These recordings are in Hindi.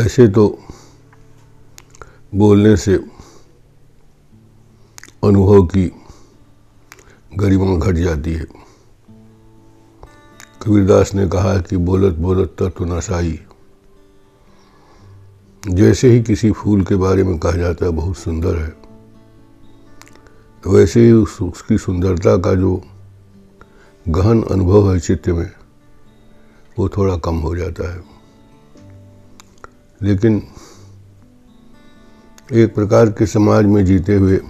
ऐसे तो बोलने से अनुभव की गरिमा घट जाती है। कबीरदास ने कहा कि बोलत बोलत तत्व नशाई। जैसे ही किसी फूल के बारे में कहा जाता है बहुत सुंदर है। वैसे ही उस, उसकी सुंदरता का जो गहन अनुभव है चित्त में वो थोड़ा कम हो जाता है। लेकिन एक प्रकार के समाज में जीते हुए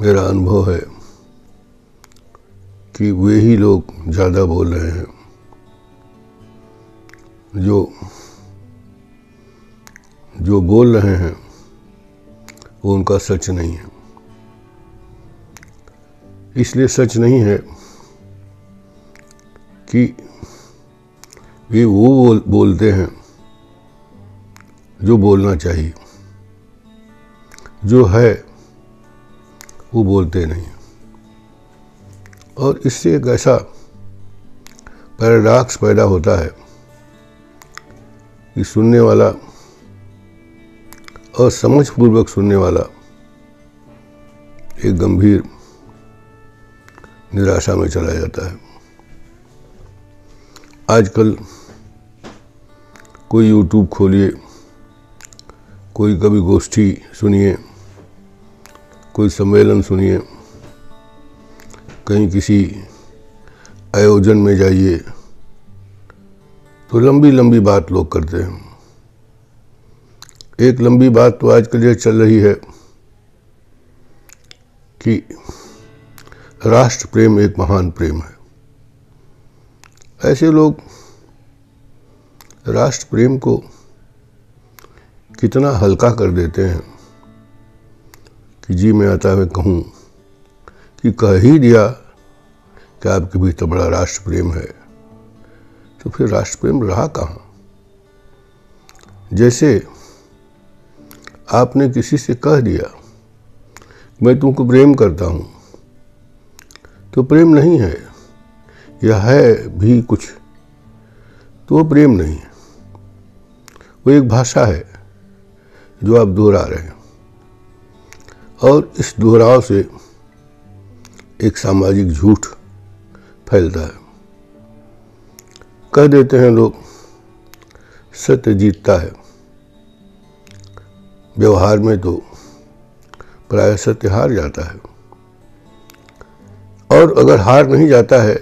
मेरा अनुभव है कि वे ही लोग ज़्यादा बोल रहे हैं जो जो बोल रहे हैं वो उनका सच नहीं है। इसलिए सच नहीं है कि वे वो बोल, बोलते हैं जो बोलना चाहिए। जो है, वो बोलते नहीं। और इससे एक ऐसा पैराडॉक्स पैदा होता है कि सुनने वाला और समझपूर्वक सुनने वाला, एक गंभीर निराशा में चला जाता है। आजकल कोई यूट्यूब खोलिए कोई कभी गोष्ठी सुनिए, कोई सम्मेलन सुनिए, कहीं किसी आयोजन में जाइए तो लंबी लंबी बात लोग करते हैं। एक लंबी बात तो आजकल ये चल रही है कि राष्ट्र प्रेम एक महान प्रेम है। ऐसे लोग राष्ट्र प्रेम को कितना हल्का कर देते हैं कि जी मैं आता हुए कहूँ कि कह ही दिया कि आपके भी तो बड़ा राष्ट्र प्रेम है। तो फिर राष्ट्र प्रेम रहा कहाँ? जैसे आपने किसी से कह दिया, मैं तुमको प्रेम करता हूँ तो प्रेम नहीं है। या है भी कुछ तो वो प्रेम नहीं है। वो एक भाषा है। जो आप दोहरा रहे हैं। और इस दोहराव से एक सामाजिक झूठ फैलता है। कह देते हैं लोग, सत्य जीतता है। व्यवहार में तो प्राय सत्य हार जाता है। और अगर हार नहीं जाता है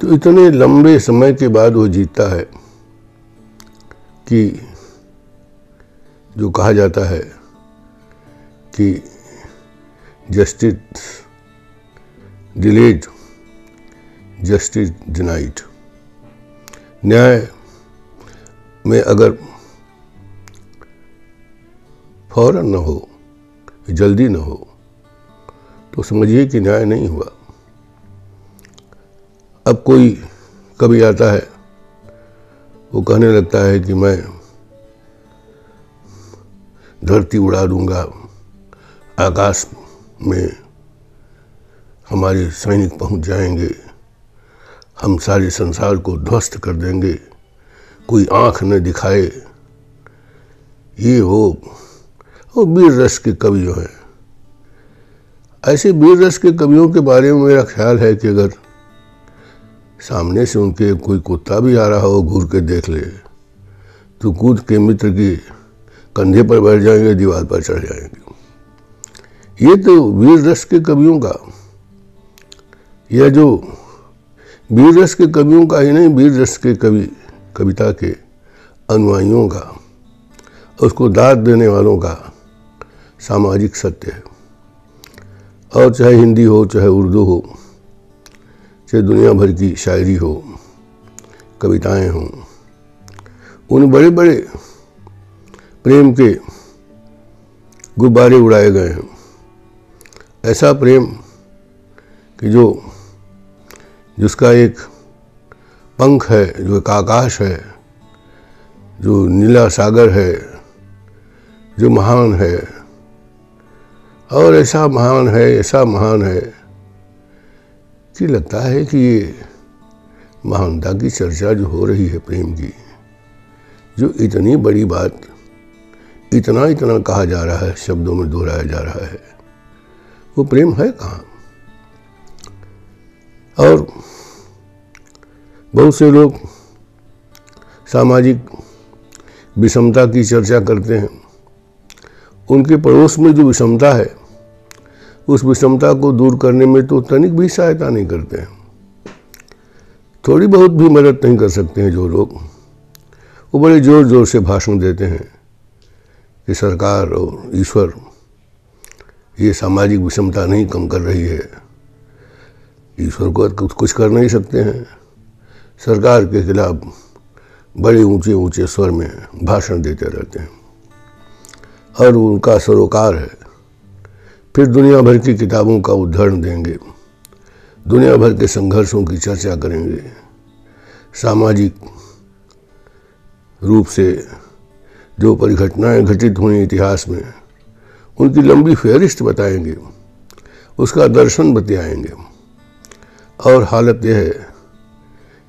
तो इतने लंबे समय के बाद वो जीतता है कि जो कहा जाता है कि जस्टिस डिलेड जस्टिस डिनाइड न्याय में अगर फ़ौरन न हो, जल्दी न हो तो समझिए कि न्याय नहीं हुआ। अब कोई कभी आता है, वो कहने लगता है कि मैं धरती उड़ा दूँगा। आकाश में हमारे सैनिक पहुँच जाएँगे। हम सारे संसार को ध्वस्त कर देंगे। कोई आँख न दिखाए। ये वो वो वीर रस के कवि जो हैं। ऐसे वीर रस के कवियों के बारे में मेरा ख्याल है कि अगर सामने से उनके कोई कुत्ता भी आ रहा हो, घूर के देख ले। तो कूद के मित्र की कंधे पर बैठ जाएँगे, दीवार पर चढ़ जाएँगे। ये तो वीर रस के कवियों का यह जो वीर रस के कवियों का ही नहीं वीर रस के कवि, कविता के अनुयायियों का, उसको दाद देने वालों का सामाजिक सत्य है। और चाहे हिंदी हो, चाहे उर्दू हो, चाहे दुनिया भर की शायरी हो, कविताएँ हों, उन बड़े बड़े प्रेम के गुब्बारे उड़ाए गए हैं। ऐसा प्रेम कि जो, जिसका एक पंख है, जो एक आकाश है, जो नीला सागर है, जो महान है, और ऐसा महान है, ऐसा महान है, कि लगता है कि ये महानता की चर्चा जो हो रही है प्रेम की, जो इतनी बड़ी बात इतना इतना कहा जा रहा है, शब्दों में दोहराया जा रहा है। वो प्रेम है कहाँ? और बहुत से लोग सामाजिक विषमता की चर्चा करते हैं। उनके पड़ोस में जो विषमता है, उस विषमता को दूर करने में तो तनिक भी सहायता नहीं करते हैं। थोड़ी बहुत भी मदद नहीं कर सकते हैं जो लोग। वो बड़े ज़ोर ज़ोर से भाषण देते हैं। कि सरकार और ईश्वर, ये सामाजिक विषमता नहीं कम कर रही है। ईश्वर को कुछ कुछ कर नहीं सकते हैं। सरकार के खिलाफ बड़े ऊँचे ऊँचे स्वर में भाषण देते रहते हैं। और उनका सरोकार है। फिर दुनिया भर की किताबों का उद्धरण देंगे। दुनिया भर के संघर्षों की चर्चा करेंगे। सामाजिक रूप से जो परिघटनाएँ घटित हुई इतिहास में, उनकी लंबी फहरिस्त बताएँगे, उसका दर्शन बतियाएँगे। और हालत यह है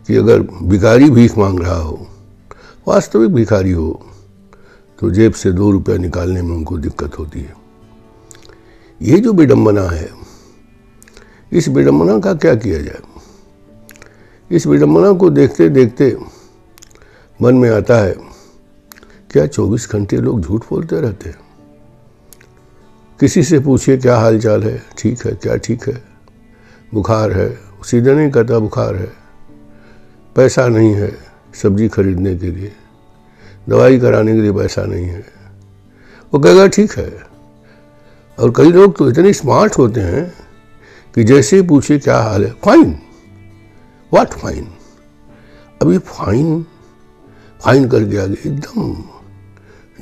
कि अगर भिखारी भीख मांग रहा हो, वास्तविक भिखारी हो तो जेब से दो रुपया निकालने में उनको दिक्कत होती है। ये जो विडम्बना है, इस विडम्बना का क्या किया जाए? इस विडम्बना को देखते देखते मन में आता है क्या 24 घंटे लोग झूठ बोलते रहते हैं? किसी से पूछिए क्या हाल चाल है? ठीक है, क्या ठीक है? बुखार है? सीधे नहीं कहता, बुखार है। पैसा नहीं है सब्ज़ी खरीदने के लिए। दवाई कराने के लिए पैसा नहीं है। वो कहेगा, ठीक है। और कई लोग तो इतने स्मार्ट होते हैं कि जैसे ही पूछे क्या हाल है, फाइन। व्हाट फाइन अभी फाइन फाइन करके आगे एकदम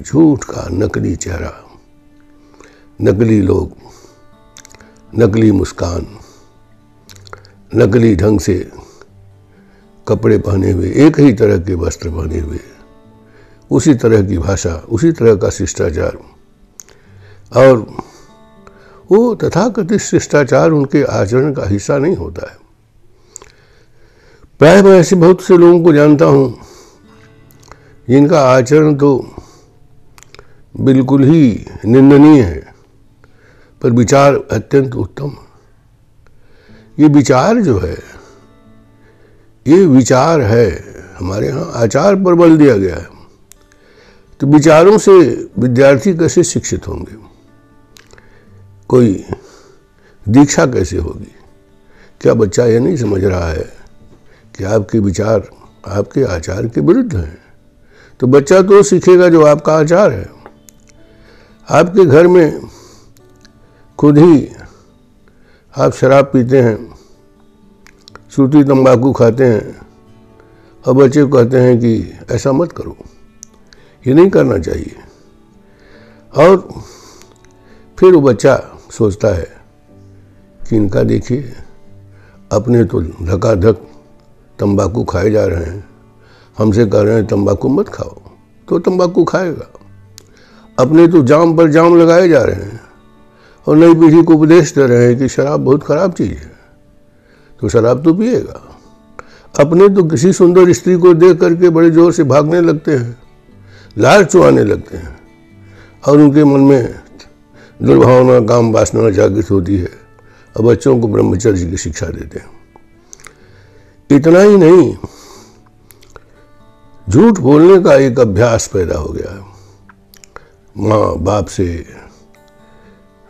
झूठ का नकली चेहरा। नकली लोग, नकली मुस्कान, नकली ढंग से कपड़े पहने हुए, एक ही तरह के वस्त्र पहने हुए, उसी तरह की भाषा, उसी तरह का शिष्टाचार। और वो तथाकथित शिष्टाचार उनके आचरण का हिस्सा नहीं होता है। प्राय मैं ऐसे बहुत से लोगों को जानता हूँ, जिनका आचरण तो बिल्कुल ही निंदनीय है, पर विचार अत्यंत उत्तम। ये विचार जो है, ये विचार है, हमारे यहाँ आचार पर बल दिया गया है। तो विचारों से विद्यार्थी कैसे शिक्षित होंगे? कोई दीक्षा कैसे होगी? क्या बच्चा ये नहीं समझ रहा है कि आपके विचार आपके आचार के विरुद्ध हैं? तो बच्चा तो सीखेगा जो आपका आचार है। आपके घर में खुद ही आप शराब पीते हैं, सूती तंबाकू खाते हैं, और बच्चे कहते हैं कि ऐसा मत करो, ये नहीं करना चाहिए। और फिर वो बच्चा सोचता है कि इनका देखिए, अपने तो धकाधक तंबाकू खाए जा रहे हैं। हमसे कह रहे हैं, तंबाकू मत खाओ तो तंबाकू खाएगा। अपने तो जाम पर जाम लगाए जा रहे हैं और नई पीढ़ी को उपदेश दे रहे हैं कि शराब बहुत खराब चीज़ है। तो शराब तो पिएगा। अपने तो किसी सुंदर स्त्री को देख करके बड़े ज़ोर से भागने लगते हैं लाल चुआने लगते हैं और उनके मन में दुर्भावना, काम वासना जागृत होती है और बच्चों को ब्रह्मचर्य की शिक्षा देते हैं। इतना ही नहीं, झूठ बोलने का एक अभ्यास पैदा हो गया है। माँ बाप से,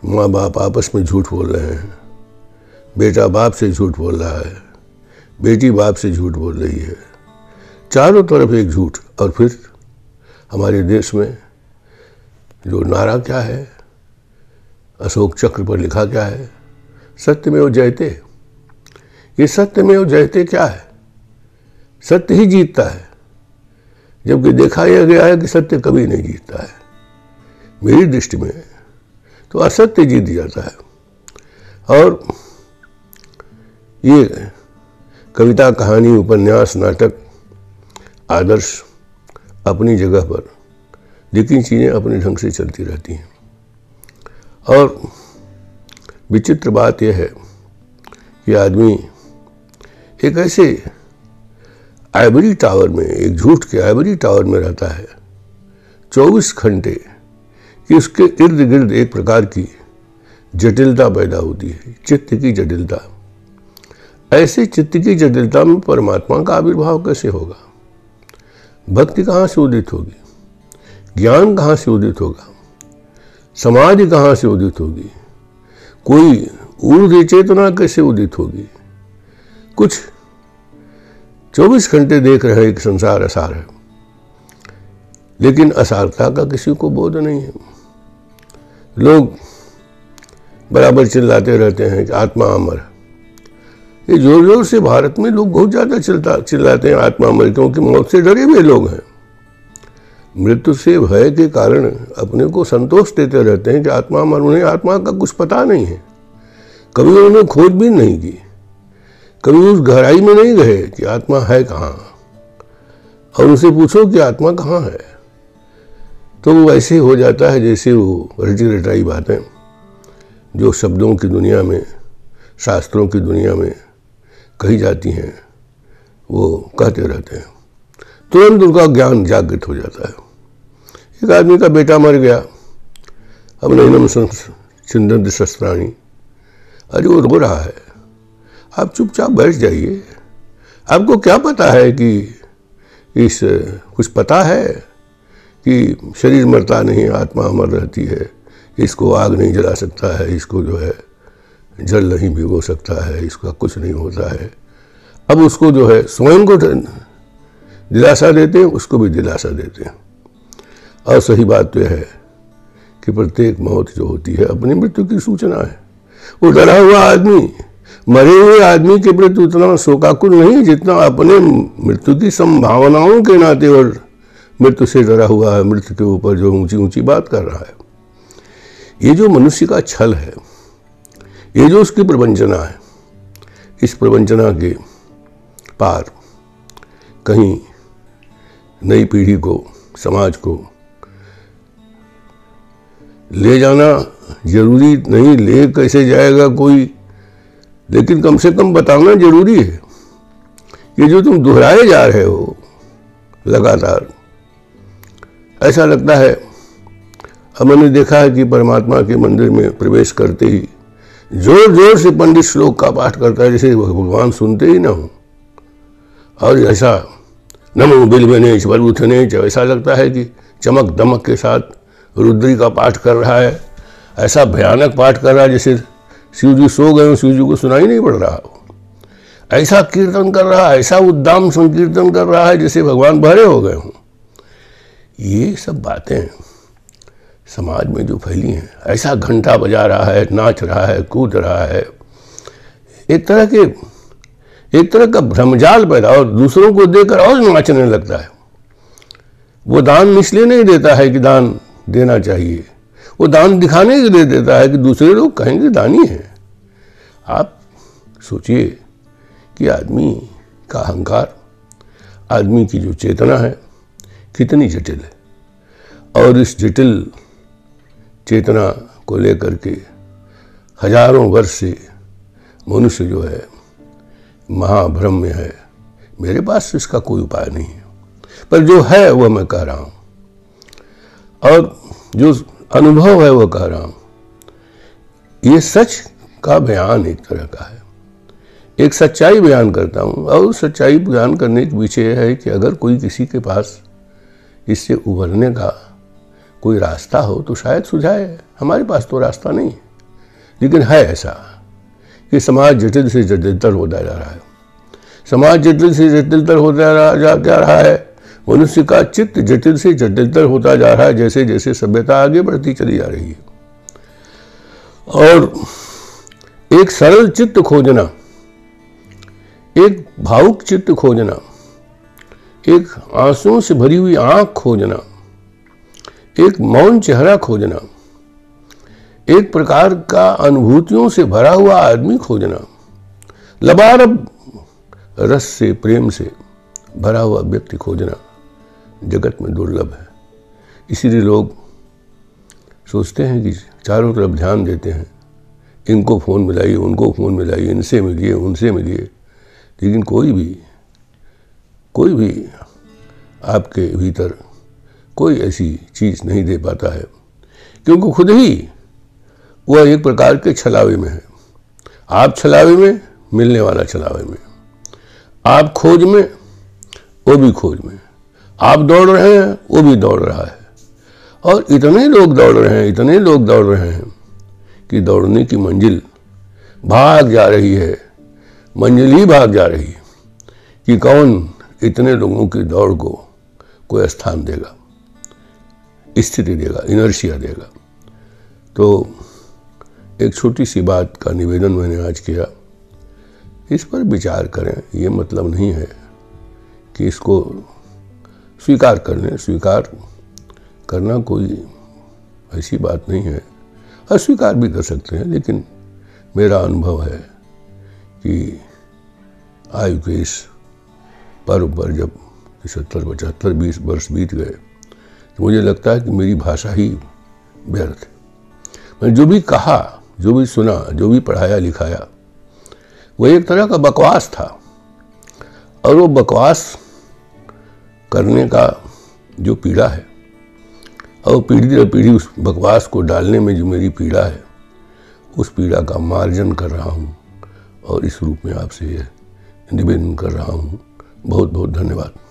माँ बाप आपस में झूठ बोल रहे हैं। बेटा बाप से झूठ बोल रहा है, बेटी बाप से झूठ बोल रही है। चारों तरफ़ एक झूठ और फिर हमारे देश में जो नारा क्या है, अशोक चक्र पर लिखा क्या है, सत्य में वो जयते। ये सत्य में वो जयते क्या है? सत्य ही जीतता है, जबकि देखा यह गया है कि सत्य कभी नहीं जीतता है। मेरी दृष्टि में तो असत्य जीत जाता है। और ये कविता, कहानी, उपन्यास, नाटक, आदर्श अपनी जगह पर लेकिन चीज़ें अपने ढंग से चलती रहती हैं। और विचित्र बात यह है कि आदमी एक ऐसे आइवरी टावर में, एक झूठ के आइवरी टावर में रहता है 24 घंटे कि उसके इर्द गिर्द एक प्रकार की जटिलता पैदा होती है, चित्त की जटिलता। ऐसे चित्त की जटिलता में परमात्मा का आविर्भाव कैसे होगा? भक्ति कहाँ से उदित होगी? ज्ञान कहाँ से उदित होगा? समाधि कहाँ से उदित होगी? कोई ऊर्ध चेतना कैसे उदित होगी? कुछ 24 घंटे देख रहे एक संसार असार है, लेकिन असारता का किसी को बोध नहीं है। लोग बराबर चिल्लाते रहते हैं कि आत्मा अमर ये ज़ोर ज़ोर से भारत में लोग बहुत ज़्यादा चिल्ला, चिल्लाते हैं आत्मा अमर, क्योंकि मौत से डरे हुए लोग हैं। मृत्यु से भय के कारण अपने को संतोष देते रहते हैं कि आत्मा अमर, उन्हें आत्मा का कुछ पता नहीं है। कभी उन्होंने खोज भी नहीं की। कभी उस गहराई में नहीं गए कि आत्मा है कहाँ। और उसे पूछो कि आत्मा कहाँ है। तो वो ऐसे हो जाता है जैसे वो रटी रटाई बातें, जो शब्दों की दुनिया में, शास्त्रों की दुनिया में कही जाती हैं, वो कहते रहते हैं। तुरंत उनका ज्ञान जागृत हो जाता है। एक आदमी का बेटा मर गया। अब नैनम चिंदन शस्त्राणी, अरे वो रो रहा है। आप चुपचाप बैठ जाइए। आपको क्या पता है कि इस, कुछ पता है? कि शरीर मरता नहीं, आत्मा अमर रहती है। इसको आग नहीं जला सकता है, इसको जो है, जल नहीं भिगो सकता है, इसका कुछ नहीं होता है। अब उसको जो है, स्वयं को दिलासा देते हैं, उसको भी दिलासा देते हैं। और सही बात तो है कि प्रत्येक मौत जो होती है, अपनी मृत्यु की सूचना है। वो डरा हुआ आदमी, मरे हुए आदमी के प्रति उतना शोकाकुल नहीं जितना अपने मृत्यु की संभावनाओं के नाते और मृत्यु से डरा हुआ है, मृत्यु के ऊपर जो ऊँची ऊँची बात कर रहा है। ये जो मनुष्य का छल है, ये जो उसकी प्रवंचना है, इस प्रवंचना के पार कहीं नई पीढ़ी को, समाज को ले जाना ज़रूरी नहीं, ले कैसे जाएगा कोई? लेकिन कम से कम बताना ज़रूरी है ये जो तुम दोहराए जा रहे हो, लगातार ऐसा लगता है, हमने देखा है कि परमात्मा के मंदिर में प्रवेश करते ही ज़ोर ज़ोर से पंडित श्लोक का पाठ करता है, जैसे भगवान सुनते ही ना हो। और ऐसा, नमो बिल बिलबने बलबुथने ऐसा लगता है कि चमक दमक के साथ रुद्री का पाठ कर रहा है, ऐसा भयानक पाठ कर रहा है, जैसे शिव जी सो गए शिव जी को सुनाई नहीं पड़ रहा। ऐसा कीर्तन कर रहा है, ऐसा उद्दाम संकीर्तन कर रहा है, जैसे भगवान बहरे हो गए हों। ये सब बातें समाज में जो फैली हैं, ऐसा घंटा बजा रहा है, नाच रहा है, कूद रहा है, एक तरह के, एक तरह का भ्रमजाल पैदा और दूसरों को देकर और नाचने लगता है। वो दान इसलिए नहीं देता है कि दान देना चाहिए, वो दान दिखाने के लिए देता है कि दूसरे लोग कहेंगे दानी है। आप सोचिए कि आदमी का अहंकार, आदमी की जो चेतना है कितनी जटिल है। और इस जटिल चेतना को लेकर के हज़ारों वर्ष से मनुष्य जो है महाभ्रम में है, मेरे पास इसका कोई उपाय नहीं है। पर जो है, वह मैं कह रहा हूँ। और जो अनुभव है, वह कह रहा हूँ। ये सच का बयान एक तरह का है। एक सच्चाई बयान करता हूँ, और सच्चाई बयान करने के पीछे है कि अगर कोई किसी के पास इससे उभरने का कोई रास्ता हो तो शायद सुझाए। हमारे पास तो रास्ता नहीं लेकिन है ऐसा कि समाज जटिल से जटिलतर होता जा रहा है। समाज जटिल से जटिलतर होता जा, जा रहा है। मनुष्य का चित्त जटिल से जटिलतर होता जा रहा है जैसे जैसे सभ्यता आगे बढ़ती चली जा रही है। और एक सरल चित्त खोजना एक भावुक चित्त खोजना एक आंसुओं से भरी हुई आँख खोजना, एक मौन चेहरा खोजना, एक प्रकार का अनुभूतियों से भरा हुआ आदमी खोजना लबारब रस से, प्रेम से भरा हुआ व्यक्ति खोजना जगत में दुर्लभ है। इसीलिए लोग सोचते हैं कि चारों तरफ़ ध्यान देते हैं, इनको फ़ोन मिलाइए, उनको फ़ोन मिलाइए, इनसे मिलिए, उनसे मिलिए, लेकिन कोई भी कोई भी आपके भीतर कोई ऐसी चीज़ नहीं दे पाता है, क्योंकि खुद ही वह एक प्रकार के छलावे में है। आप छलावे में, मिलने वाला छलावे में। आप खोज में, वो भी खोज में। आप दौड़ रहे हैं, वो भी दौड़ रहा है। और इतने लोग दौड़ रहे हैं, इतने लोग दौड़ रहे हैं कि दौड़ने की मंजिल भाग जा रही है। मंजिल ही भाग जा रही है कि कौन इतने लोगों की दौड़ को कोई स्थान देगा, स्थिति देगा, इनर्शिया देगा। तो एक छोटी सी बात का निवेदन मैंने आज किया, इस पर विचार करें, ये मतलब नहीं है कि इसको स्वीकार कर लें। स्वीकार करना कोई ऐसी बात नहीं है। अस्वीकार भी कर सकते हैं, लेकिन मेरा अनुभव है कि आयु पर जब पचहत्तर पचहत्तर, बीस वर्ष बीत गए तो मुझे लगता है कि मेरी भाषा ही व्यर्थ मैंने जो भी कहा, जो भी सुना, जो भी पढ़ाया, लिखाया, वो एक तरह का बकवास था। और वो बकवास करने का जो पीड़ा है, और पीढ़ी दर पीढ़ी उस बकवास को डालने में जो मेरी पीड़ा है, उस पीड़ा का मार्जन कर रहा हूँ, और इस रूप में आपसे निवेदन कर रहा हूँ बहुत बहुत धन्यवाद।